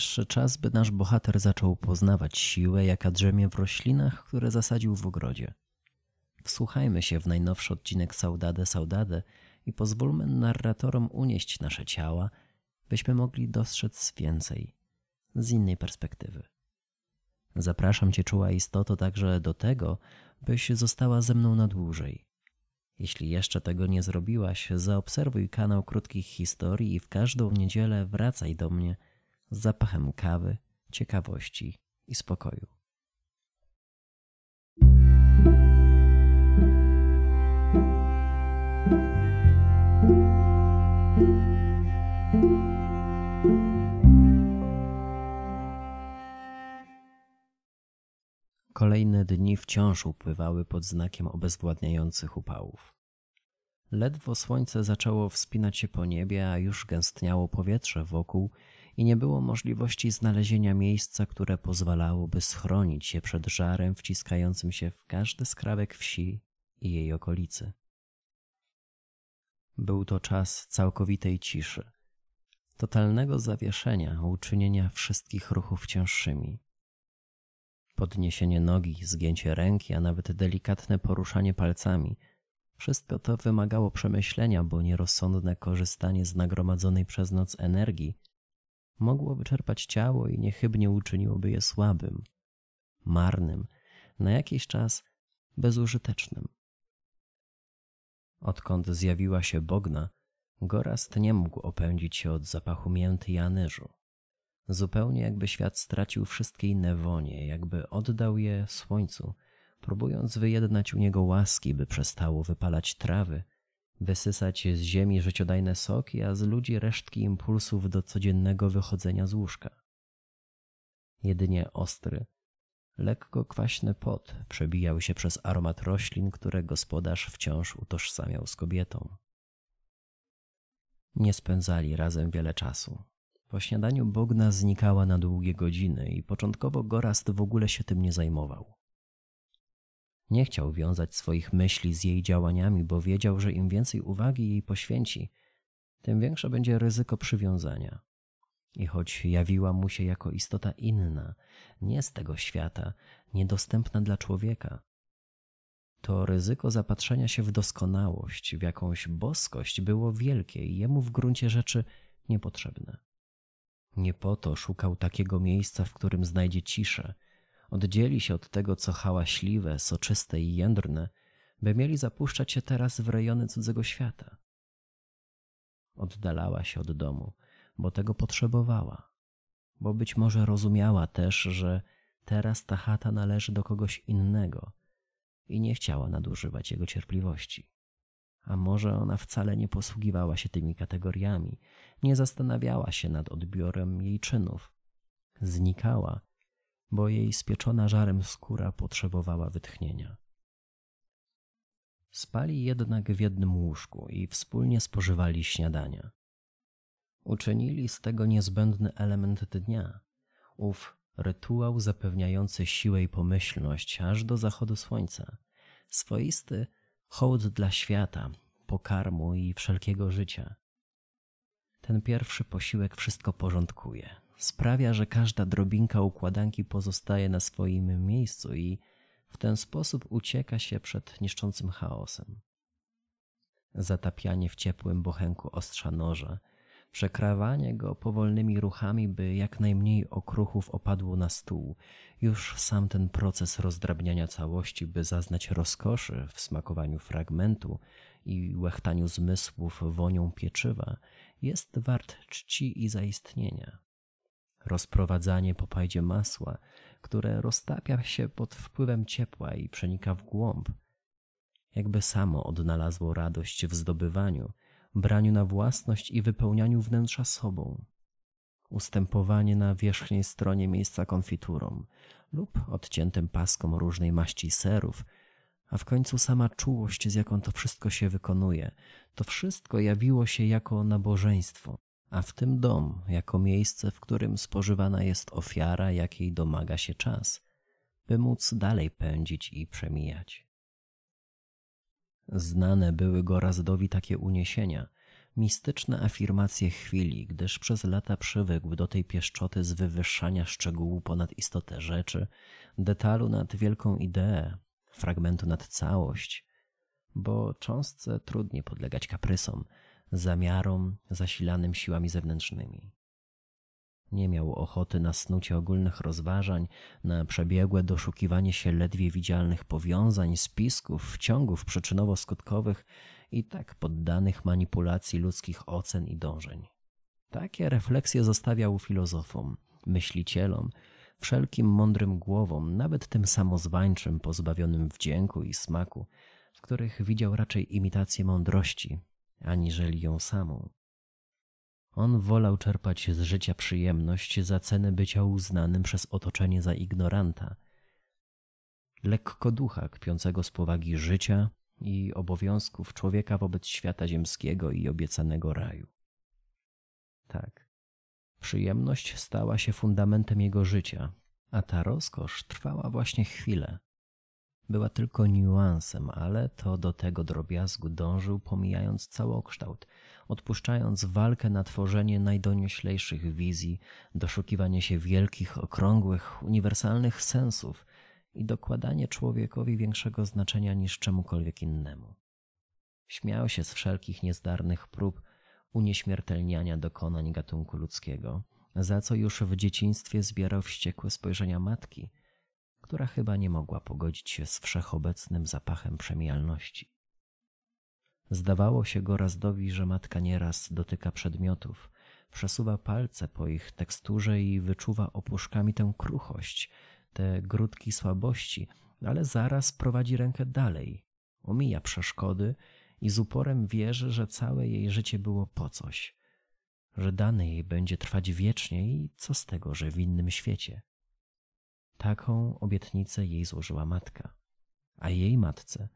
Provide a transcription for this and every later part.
najwyższy czas, by nasz bohater zaczął poznawać siłę, jaka drzemie w roślinach, które zasadził w ogrodzie. Wsłuchajmy się w najnowszy odcinek Saudade Saudade i pozwólmy narratorom unieść nasze ciała, byśmy mogli dostrzec więcej z innej perspektywy. Zapraszam Cię, czuła istoto, także do tego, byś została ze mną na dłużej. Jeśli jeszcze tego nie zrobiłaś, zaobserwuj kanał krótkich historii i w każdą niedzielę wracaj do mnie z zapachem kawy, ciekawości i spokoju. Kolejne dni wciąż upływały pod znakiem obezwładniających upałów. Ledwo słońce zaczęło wspinać się po niebie, a już gęstniało powietrze wokół i nie było możliwości znalezienia miejsca, które pozwalałoby schronić się przed żarem wciskającym się w każdy skrawek wsi i jej okolicy. Był to czas całkowitej ciszy, totalnego zawieszenia, uczynienia wszystkich ruchów cięższymi. Podniesienie nogi, zgięcie ręki, a nawet delikatne poruszanie palcami – wszystko to wymagało przemyślenia, bo nierozsądne korzystanie z nagromadzonej przez noc energii mogło wyczerpać ciało i niechybnie uczyniłoby je słabym, marnym, na jakiś czas bezużytecznym. Odkąd zjawiła się Bogna, Gorast nie mógł opędzić się od zapachu mięty i anyżu. Zupełnie jakby świat stracił wszystkie inne wonie, jakby oddał je słońcu, próbując wyjednać u niego łaski, by przestało wypalać trawy, wysysać z ziemi życiodajne soki, a z ludzi resztki impulsów do codziennego wychodzenia z łóżka. Jedynie ostry, lekko kwaśny pot przebijał się przez aromat roślin, które gospodarz wciąż utożsamiał z kobietą. Nie spędzali razem wiele czasu. Po śniadaniu Bogna znikała na długie godziny i początkowo Gorast w ogóle się tym nie zajmował. Nie chciał wiązać swoich myśli z jej działaniami, bo wiedział, że im więcej uwagi jej poświęci, tym większe będzie ryzyko przywiązania. I choć jawiła mu się jako istota inna, nie z tego świata, niedostępna dla człowieka, to ryzyko zapatrzenia się w doskonałość, w jakąś boskość było wielkie i jemu w gruncie rzeczy niepotrzebne. Nie po to szukał takiego miejsca, w którym znajdzie ciszę, oddzieli się od tego, co hałaśliwe, soczyste i jędrne, by mieli zapuszczać się teraz w rejony cudzego świata. Oddalała się od domu, bo tego potrzebowała, bo być może rozumiała też, że teraz ta chata należy do kogoś innego i nie chciała nadużywać jego cierpliwości. A może ona wcale nie posługiwała się tymi kategoriami, nie zastanawiała się nad odbiorem jej czynów. Znikała bo jej spieczona żarem skóra potrzebowała wytchnienia. Spali jednak w jednym łóżku i wspólnie spożywali śniadania. Uczynili z tego niezbędny element dnia, ów rytuał zapewniający siłę i pomyślność aż do zachodu słońca, swoisty hołd dla świata, pokarmu i wszelkiego życia. Ten pierwszy posiłek wszystko porządkuje, sprawia, że każda drobinka układanki pozostaje na swoim miejscu i w ten sposób ucieka się przed niszczącym chaosem. Zatapianie w ciepłym bochenku ostrza noża, przekrawanie go powolnymi ruchami, by jak najmniej okruchów opadło na stół, już sam ten proces rozdrabniania całości, by zaznać rozkoszy w smakowaniu fragmentu i łechtaniu zmysłów wonią pieczywa, jest wart czci i zaistnienia rozprowadzanie po pajdzie masła, które roztapia się pod wpływem ciepła i przenika w głąb. Jakby samo odnalazło radość w zdobywaniu, braniu na własność i wypełnianiu wnętrza sobą. Ustępowanie na wierzchniej stronie miejsca konfiturom lub odciętym paskom różnej maści serów, a w końcu sama czułość, z jaką to wszystko się wykonuje, to wszystko jawiło się jako nabożeństwo, a w tym dom jako miejsce, w którym spożywana jest ofiara, jakiej domaga się czas, by móc dalej pędzić i przemijać. Znane były Gorazdowi takie uniesienia, mistyczne afirmacje chwili, gdyż przez lata przywykł do tej pieszczoty z wywyższania szczegółu ponad istotę rzeczy, detalu nad wielką ideę, fragmentu nad całość, bo cząstce trudniej podlegać kaprysom, zamiarom zasilanym siłami zewnętrznymi. Nie miał ochoty na snucie ogólnych rozważań, na przebiegłe doszukiwanie się ledwie widzialnych powiązań, spisków, ciągów przyczynowo-skutkowych i tak poddanych manipulacji ludzkich ocen i dążeń. Takie refleksje zostawiał filozofom, myślicielom, wszelkim mądrym głowom, nawet tym samozwańczym, pozbawionym wdzięku i smaku, w których widział raczej imitację mądrości, aniżeli ją samą. On wolał czerpać z życia przyjemność za cenę bycia uznanym przez otoczenie za ignoranta, lekko ducha kpiącego z powagi życia i obowiązków człowieka wobec świata ziemskiego i obiecanego raju. Tak, przyjemność stała się fundamentem jego życia, a ta rozkosz trwała właśnie chwilę. Była tylko niuansem, ale to do tego drobiazgu dążył, pomijając całokształt, odpuszczając walkę na tworzenie najdonioślejszych wizji, doszukiwanie się wielkich, okrągłych, uniwersalnych sensów i dokładanie człowiekowi większego znaczenia niż czemukolwiek innemu. Śmiał się z wszelkich niezdarnych prób unieśmiertelniania dokonań gatunku ludzkiego, za co już w dzieciństwie zbierał wściekłe spojrzenia matki, która chyba nie mogła pogodzić się z wszechobecnym zapachem przemijalności. Zdawało się Gorazdowi, że matka nieraz dotyka przedmiotów, przesuwa palce po ich teksturze i wyczuwa opuszkami tę kruchość, te grudki słabości, ale zaraz prowadzi rękę dalej, omija przeszkody i z uporem wierzy, że całe jej życie było po coś, że dane jej będzie trwać wiecznie i co z tego, że w innym świecie. Taką obietnicę jej złożyła matka, a jej matce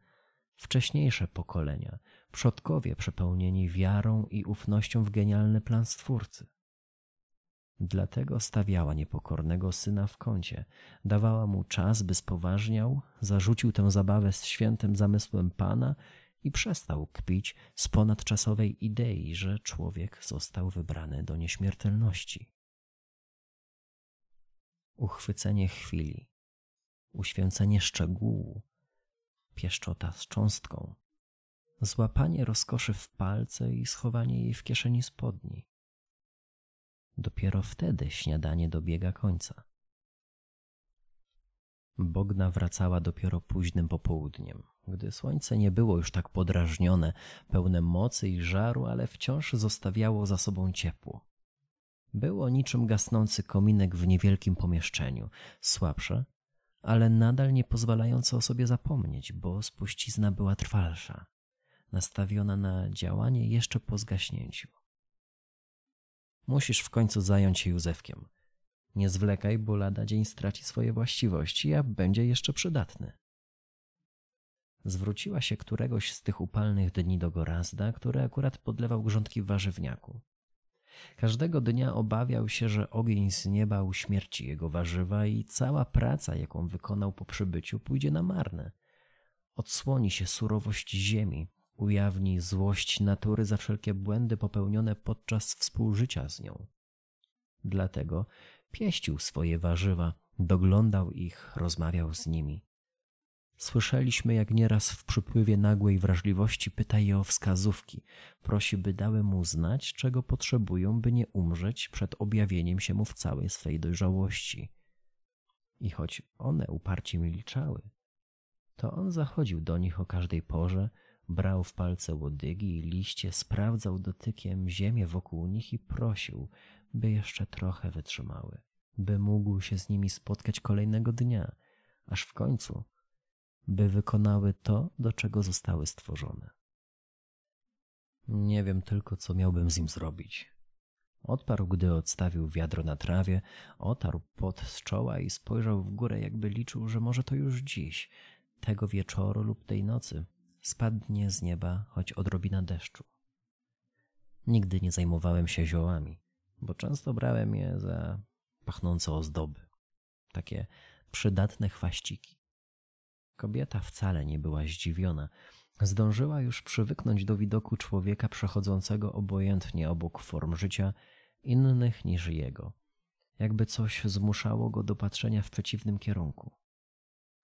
wcześniejsze pokolenia, przodkowie przepełnieni wiarą i ufnością w genialny plan Stwórcy. Dlatego stawiała niepokornego syna w kącie, dawała mu czas, by spoważniał, zarzucił tę zabawę z świętym zamysłem Pana i przestał kpić z ponadczasowej idei, że człowiek został wybrany do nieśmiertelności. Uchwycenie chwili, uświęcenie szczegółu, pieszczota z cząstką, złapanie rozkoszy w palce i schowanie jej w kieszeni spodni. Dopiero wtedy śniadanie dobiega końca. Bogna wracała dopiero późnym popołudniem, gdy słońce nie było już tak podrażnione, pełne mocy i żaru, ale wciąż zostawiało za sobą ciepło. Było niczym gasnący kominek w niewielkim pomieszczeniu, słabsze, ale nadal nie pozwalające o sobie zapomnieć, bo spuścizna była trwalsza, nastawiona na działanie jeszcze po zgaśnięciu. Musisz w końcu zająć się Józefkiem. Nie zwlekaj, bo lada dzień straci swoje właściwości, a będzie jeszcze przydatny. Zwróciła się któregoś z tych upalnych dni do Gorazda, który akurat podlewał grządki w warzywniaku. Każdego dnia obawiał się, że ogień z nieba uśmierci jego warzywa i cała praca, jaką wykonał po przybyciu, pójdzie na marne. Odsłoni się surowość ziemi, ujawni złość natury za wszelkie błędy popełnione podczas współżycia z nią. Dlatego pieścił swoje warzywa, doglądał ich, rozmawiał z nimi. Słyszeliśmy, jak nieraz w przypływie nagłej wrażliwości pyta je o wskazówki, prosi, by dały mu znać, czego potrzebują, by nie umrzeć przed objawieniem się mu w całej swej dojrzałości. I choć one uparcie milczały, to on zachodził do nich o każdej porze, brał w palce łodygi i liście, sprawdzał dotykiem ziemię wokół nich i prosił, by jeszcze trochę wytrzymały, by mógł się z nimi spotkać kolejnego dnia, aż w końcu by wykonały to, do czego zostały stworzone. Nie wiem tylko, co miałbym z nim zrobić. Odparł, gdy odstawił wiadro na trawie, otarł pot z czoła i spojrzał w górę, jakby liczył, że może to już dziś, tego wieczoru lub tej nocy, spadnie z nieba choć odrobina deszczu. Nigdy nie zajmowałem się ziołami, bo często brałem je za pachnące ozdoby, takie przydatne chwaściki. Kobieta wcale nie była zdziwiona. Zdążyła już przywyknąć do widoku człowieka przechodzącego obojętnie obok form życia innych niż jego, jakby coś zmuszało go do patrzenia w przeciwnym kierunku.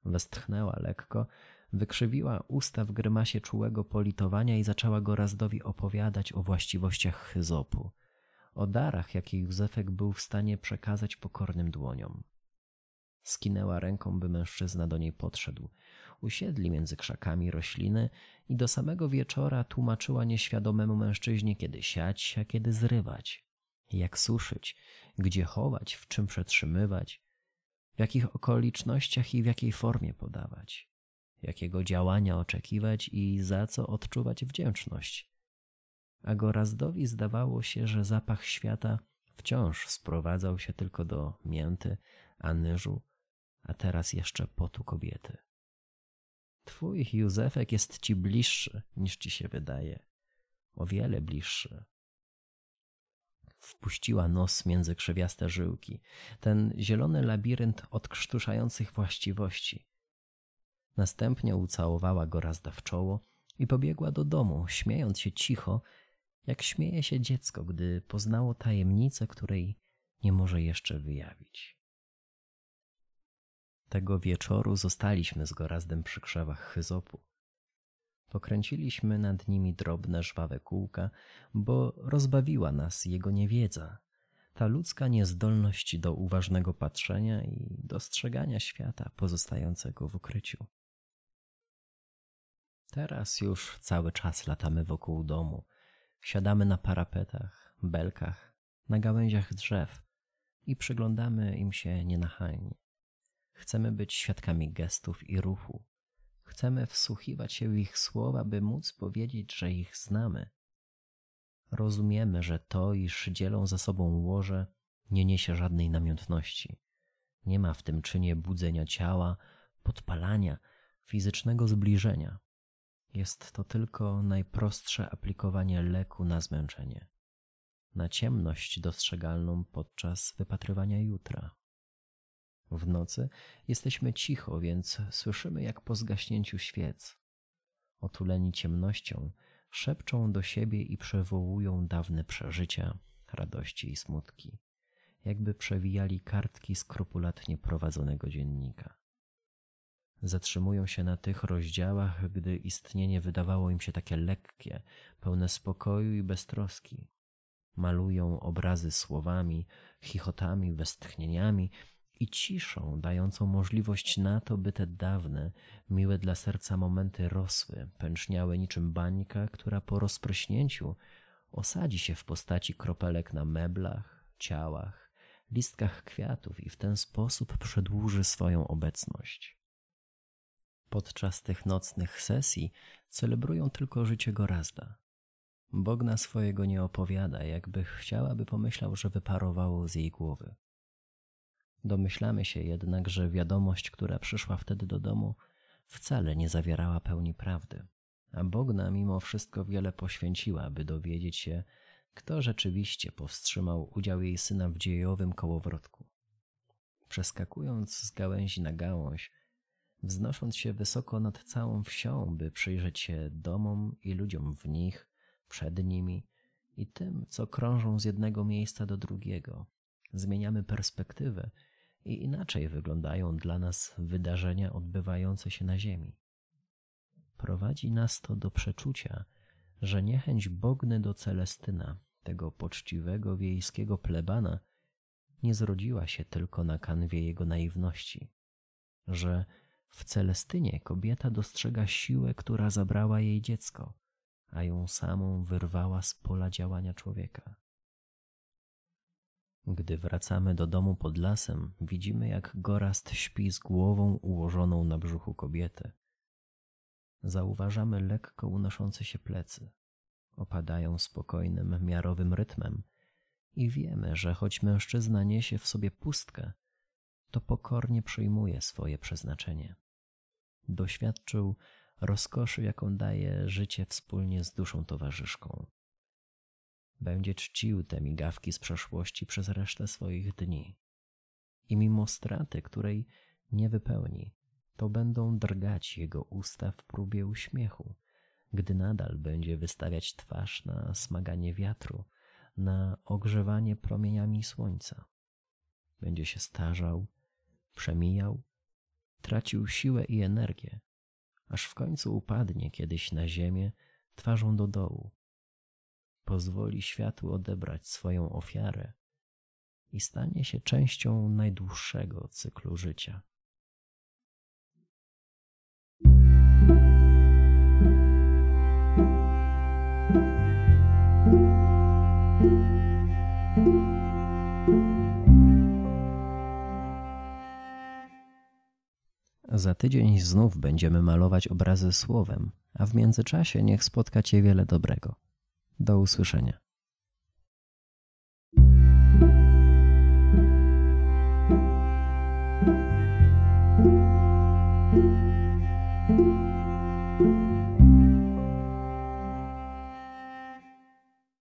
Westchnęła lekko, wykrzywiła usta w grymasie czułego politowania i zaczęła Gorazdowi opowiadać o właściwościach Hyzopu, o darach, jakie Józefek był w stanie przekazać pokornym dłoniom. Skinęła ręką, by mężczyzna do niej podszedł. Usiedli między krzakami rośliny i do samego wieczora tłumaczyła nieświadomemu mężczyźnie, kiedy siać, a kiedy zrywać, jak suszyć, gdzie chować, w czym przetrzymywać, w jakich okolicznościach i w jakiej formie podawać, jakiego działania oczekiwać i za co odczuwać wdzięczność. A Gorazdowi zdawało się, że zapach świata wciąż sprowadzał się tylko do mięty, anyżu, a teraz jeszcze potu kobiety. Twój Józefek jest ci bliższy, niż ci się wydaje. O wiele bliższy. Wpuściła nos między krzewiaste żyłki, ten zielony labirynt odkrztuszających właściwości. Następnie ucałowała go razda w czoło i pobiegła do domu, śmiejąc się cicho, jak śmieje się dziecko, gdy poznało tajemnicę, której nie może jeszcze wyjawić. Tego wieczoru zostaliśmy z Gorazdem przy krzewach Hyzopu. Pokręciliśmy nad nimi drobne, żwawe kółka, bo rozbawiła nas jego niewiedza, ta ludzka niezdolność do uważnego patrzenia i dostrzegania świata pozostającego w ukryciu. Teraz już cały czas latamy wokół domu, siadamy na parapetach, belkach, na gałęziach drzew i przyglądamy im się nienachajnie. Chcemy być świadkami gestów i ruchu. Chcemy wsłuchiwać się w ich słowa, by móc powiedzieć, że ich znamy. Rozumiemy, że to, iż dzielą ze sobą łoże, nie niesie żadnej namiętności. Nie ma w tym czynie budzenia ciała, podpalania, fizycznego zbliżenia. Jest to tylko najprostsze aplikowanie leku na zmęczenie, na ciemność dostrzegalną podczas wypatrywania jutra. W nocy jesteśmy cicho, więc słyszymy jak po zgaśnięciu świec. Otuleni ciemnością, szepczą do siebie i przywołują dawne przeżycia, radości i smutki, jakby przewijali kartki skrupulatnie prowadzonego dziennika. Zatrzymują się na tych rozdziałach, gdy istnienie wydawało im się takie lekkie, pełne spokoju i beztroski. Malują obrazy słowami, chichotami, westchnieniami i ciszą, dającą możliwość na to, by te dawne, miłe dla serca momenty rosły, pęczniały niczym bańka, która po rozpryśnięciu osadzi się w postaci kropelek na meblach, ciałach, listkach kwiatów i w ten sposób przedłuży swoją obecność. Podczas tych nocnych sesji celebrują tylko życie Gorazda. Bogna swojego nie opowiada, jakby chciała, by pomyślał, że wyparowało z jej głowy. Domyślamy się jednak, że wiadomość, która przyszła wtedy do domu, wcale nie zawierała pełni prawdy, a Bogna mimo wszystko wiele poświęciła, by dowiedzieć się, kto rzeczywiście powstrzymał udział jej syna w dziejowym kołowrotku. Przeskakując z gałęzi na gałąź, wznosząc się wysoko nad całą wsią, by przyjrzeć się domom i ludziom w nich, przed nimi i tym, co krążą z jednego miejsca do drugiego, zmieniamy perspektywę i inaczej wyglądają dla nas wydarzenia odbywające się na Ziemi. Prowadzi nas to do przeczucia, że niechęć Bogny do Celestyna, tego poczciwego wiejskiego plebana, nie zrodziła się tylko na kanwie jego naiwności, że w Celestynie kobieta dostrzega siłę, która zabrała jej dziecko, a ją samą wyrwała z pola działania człowieka. Gdy wracamy do domu pod lasem, widzimy, jak Gorast śpi z głową ułożoną na brzuchu kobiety. Zauważamy lekko unoszące się plecy. Opadają spokojnym, miarowym rytmem i wiemy, że choć mężczyzna niesie w sobie pustkę, to pokornie przyjmuje swoje przeznaczenie. Doświadczył rozkoszy, jaką daje życie wspólnie z duszą towarzyszką będzie czcił te migawki z przeszłości przez resztę swoich dni. I mimo straty, której nie wypełni, to będą drgać jego usta w próbie uśmiechu, gdy nadal będzie wystawiać twarz na smaganie wiatru, na ogrzewanie promieniami słońca. Będzie się starzał, przemijał, tracił siłę i energię, aż w końcu upadnie kiedyś na ziemię twarzą do dołu. Pozwoli światu odebrać swoją ofiarę i stanie się częścią najdłuższego cyklu życia. Za tydzień znów będziemy malować obrazy słowem, a w międzyczasie niech spotka Cię wiele dobrego. Do usłyszenia.